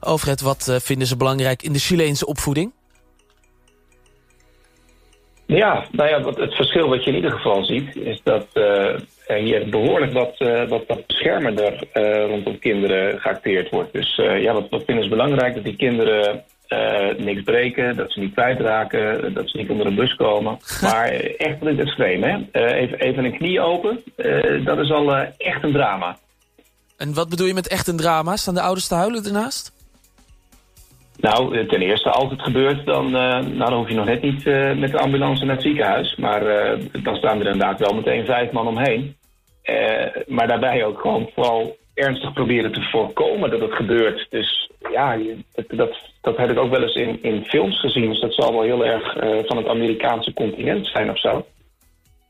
Alfred, wat vinden ze belangrijk in de Chileense opvoeding? Ja, nou ja, het verschil wat je in ieder geval ziet... is dat uh, hier behoorlijk wat, uh, wat, wat beschermender uh, rondom kinderen geacteerd wordt. Dus ja, wat, wat vinden ze belangrijk? Dat die kinderen niks breken, dat ze niet kwijtraken... dat ze niet onder een bus komen. Maar echt in het extreem, hè? even, even een knie open, dat is al echt een drama. En wat bedoel je met echt een drama? Staan de ouders te huilen ernaast? Nou, eh, ten eerste, als het gebeurt, dan, uh, nou, dan hoef je nog net niet uh, met de ambulance naar het ziekenhuis. Maar uh, dan staan er inderdaad wel meteen vijf man omheen. maar daarbij ook gewoon vooral ernstig proberen te voorkomen dat het gebeurt. Dus ja, dat, dat, dat heb ik ook wel eens in, in films gezien. Dus dat zal wel heel erg van het Amerikaanse continent zijn of zo.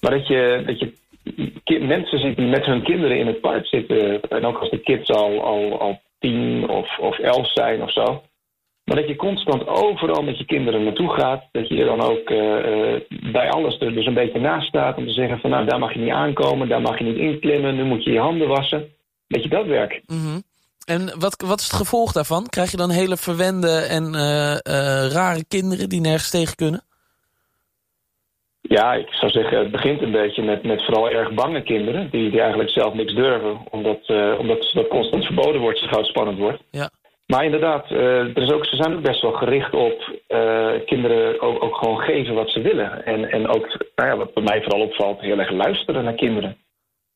Maar dat je, dat je mensen ziet die met hun kinderen in het park zitten. En ook als de kids al, al, al tien of, of elf zijn of zo maar dat je constant overal met je kinderen naartoe gaat. Dat je er dan ook uh, bij alles er dus een beetje naast staat. Om te zeggen van nou, daar mag je niet aankomen, daar mag je niet inklimmen. Nu moet je je handen wassen. Beetje dat werk. Mm En wat, wat is het gevolg daarvan? Krijg je dan hele verwende en uh, rare kinderen die nergens tegen kunnen? Ja, ik zou zeggen, het begint een beetje met, met vooral erg bange kinderen... die, die eigenlijk zelf niks durven, omdat, omdat dat constant verboden wordt... zo gauw het spannend wordt. Ja. Maar inderdaad, uh, er is ook, ze zijn ook best wel gericht op uh, kinderen ook, ook, gewoon geven wat ze willen. En, en ook, nou ja, wat bij mij vooral opvalt, heel erg luisteren naar kinderen.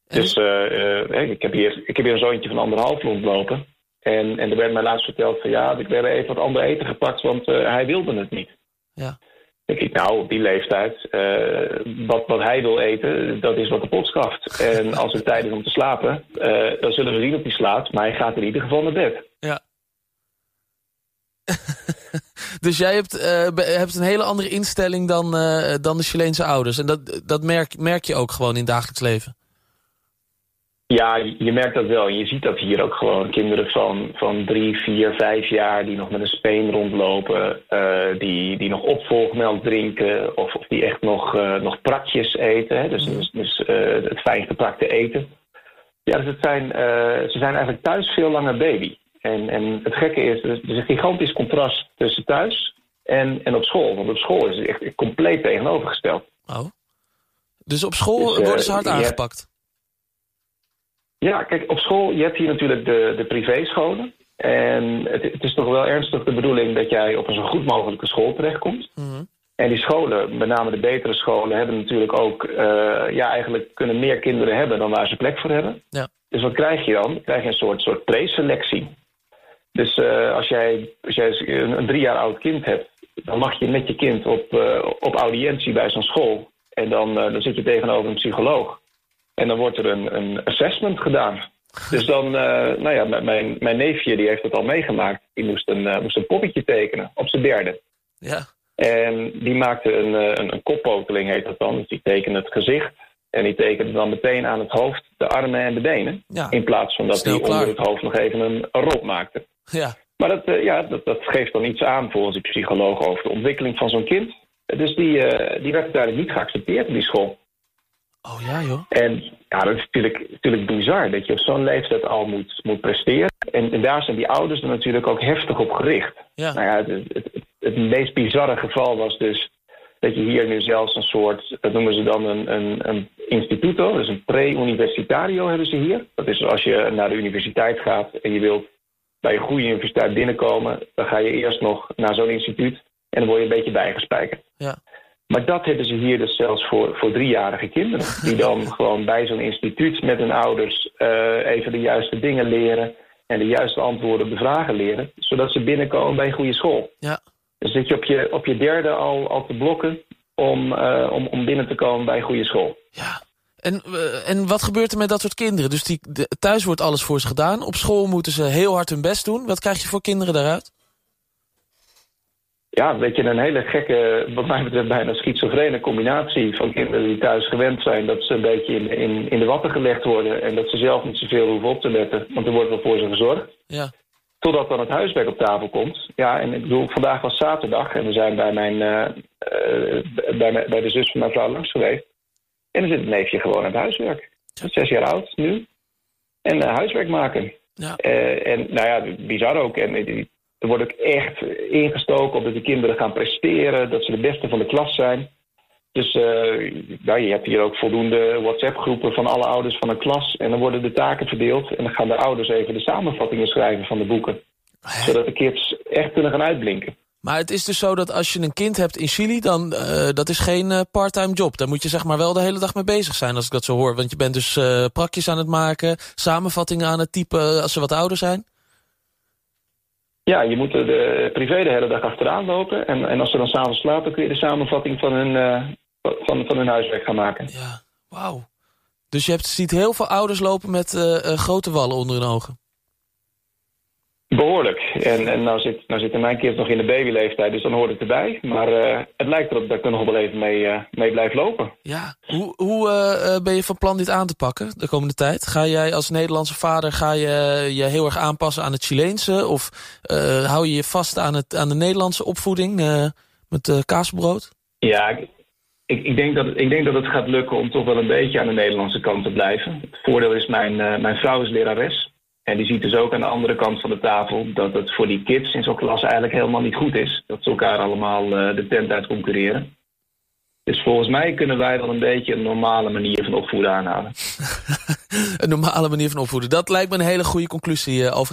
Dus uh, ik, heb hier, ik heb hier een zoontje van anderhalf rondlopen. En, en er werd mij laatst verteld van ja, ik werd even wat ander eten gepakt, want hij wilde het niet. Ja. denk ik, nou, op die leeftijd, wat, wat hij wil eten, dat is wat de pot schaft. En als het tijd is om te slapen, dan zullen we zien of hij slaapt. Maar hij gaat in ieder geval naar bed. Ja. Dus jij hebt, uh, hebt een hele andere instelling dan, uh, dan de Chileense ouders. En dat, dat merk, merk je ook gewoon in het dagelijks leven. Ja, je merkt dat wel. Je ziet dat hier ook gewoon kinderen van, van drie, vier, vijf jaar... die nog met een speen rondlopen, uh, die, die nog opvolgmelk drinken... of, of die echt nog, nog prakjes eten. Hè? Dus, dus, dus het fijn gepakte eten. Ja, dus het zijn, ze zijn eigenlijk thuis veel langer baby. En, en het gekke is, er is een gigantisch contrast tussen thuis en, en op school. Want op school is het echt compleet tegenovergesteld. Oh. Dus op school dus, worden ze hard aangepakt? Ja, kijk, op school, je hebt hier natuurlijk de, de privéscholen. En het, het, is toch wel ernstig de bedoeling dat jij op een zo goed mogelijke school terechtkomt. Mm En die scholen, met name de betere scholen, hebben natuurlijk ook... Uh, ja, eigenlijk kunnen meer kinderen hebben dan waar ze plek voor hebben. Ja. Dus wat krijg je dan? Dan krijg je een soort, soort preselectie. Dus uh, als jij, als jij een, een, drie jaar oud kind hebt, dan mag je met je kind op, uh, op audiëntie bij zo'n school. En dan, uh, dan zit je tegenover een psycholoog. En dan wordt er een, een assessment gedaan. Dus dan, nou ja, mijn, mijn neefje die heeft het al meegemaakt. Die moest een, moest een poppetje tekenen op zijn derde. Ja. En die maakte een, een, een koppoteling, heet dat dan. Dus die tekende het gezicht. En die tekende dan meteen aan het hoofd de armen en de benen. Ja. In plaats van dat hij onder het hoofd nog even een, een rot maakte. Ja. Maar dat, uh, ja, dat, dat, geeft dan iets aan volgens die psycholoog over de ontwikkeling van zo'n kind. Dus die, uh, die werd uiteindelijk niet geaccepteerd in die school. Oh ja, joh. En ja, dat is natuurlijk, natuurlijk bizar dat je op zo'n leeftijd al moet, moet presteren. En, en, daar zijn die ouders er natuurlijk ook heftig op gericht. Ja. Nou ja, het, het, het, het meest bizarre geval was dus dat je hier nu zelfs een soort, dat noemen ze dan een, een, een instituto, dus een pre-universitario hebben ze hier. Dat is als je naar de universiteit gaat en je wilt bij een goede universiteit binnenkomen, dan ga je eerst nog naar zo'n instituut en dan word je een beetje bijgespijkerd. Ja. Maar dat hebben ze hier dus zelfs voor, voor driejarige kinderen. Die dan gewoon bij zo'n instituut met hun ouders uh, even de juiste dingen leren. En de juiste antwoorden op de vragen leren. Zodat ze binnenkomen bij een goede school. Ja. Dan zit je op je, op je derde al, al te blokken om, uh, om, om binnen te komen bij een goede school. Ja. En, uh, en wat gebeurt er met dat soort kinderen? Dus die, de, thuis wordt alles voor ze gedaan. Op school moeten ze heel hard hun best doen. Wat krijg je voor kinderen daaruit? Ja, weet je, een hele gekke, wat mij betreft bijna schizofrene combinatie van kinderen die thuis gewend zijn dat ze een beetje in, in, in de watten gelegd worden en dat ze zelf niet zoveel hoeven op te letten, want er wordt wel voor ze gezorgd. Ja. Totdat dan het huiswerk op tafel komt. Ja, en ik bedoel, vandaag was zaterdag en we zijn bij, mijn, uh, uh, bij, bij de zus van mijn vrouw langs geweest. En dan zit het neefje gewoon aan het huiswerk. Zes jaar oud nu. En uh, huiswerk maken. Ja. en nou ja, bizar ook. En Er wordt ook echt ingestoken op dat de kinderen gaan presteren, dat ze de beste van de klas zijn. Dus uh, ja, je hebt hier ook voldoende WhatsApp-groepen van alle ouders van een klas. En dan worden de taken verdeeld. En dan gaan de ouders even de samenvattingen schrijven van de boeken. Zodat de kids echt kunnen gaan uitblinken. Maar het is dus zo dat als je een kind hebt in Chili, dan uh, dat is geen uh, parttime job. Daar moet je zeg maar wel de hele dag mee bezig zijn als ik dat zo hoor. Want je bent dus uh, prakjes aan het maken, samenvattingen aan het typen als ze wat ouder zijn. Ja, je moet de privé de hele dag achteraan lopen. En, en als ze dan s'avonds slapen, kun je de samenvatting van hun, van, van hun huiswerk gaan maken. Ja, wauw. Dus je hebt, ziet heel veel ouders lopen met grote wallen onder hun ogen. Behoorlijk. En, en nou, zit, nou zitten mijn kids nog in de babyleeftijd, dus dan hoort het erbij. Maar uh, het lijkt erop dat ik er nog wel even mee, uh, mee blijf lopen. Ja. Hoe, hoe uh, ben je van plan dit aan te pakken de komende tijd? Ga jij als Nederlandse vader ga je, je heel erg aanpassen aan het Chileense? Of hou je je vast aan, het, aan de Nederlandse opvoeding met kaasbrood? Ja, ik, ik, denk dat, ik denk dat het gaat lukken om toch wel een beetje aan de Nederlandse kant te blijven. Het voordeel is, mijn, mijn vrouw is lerares. En die ziet dus ook aan de andere kant van de tafel dat het voor die kids in zo'n klas eigenlijk helemaal niet goed is. Dat ze elkaar allemaal uh, de tent uit concurreren. Dus volgens mij kunnen wij wel een beetje een normale manier van opvoeden aanhouden. een normale manier van opvoeden. Dat lijkt me een hele goede conclusie, uh, Alfred.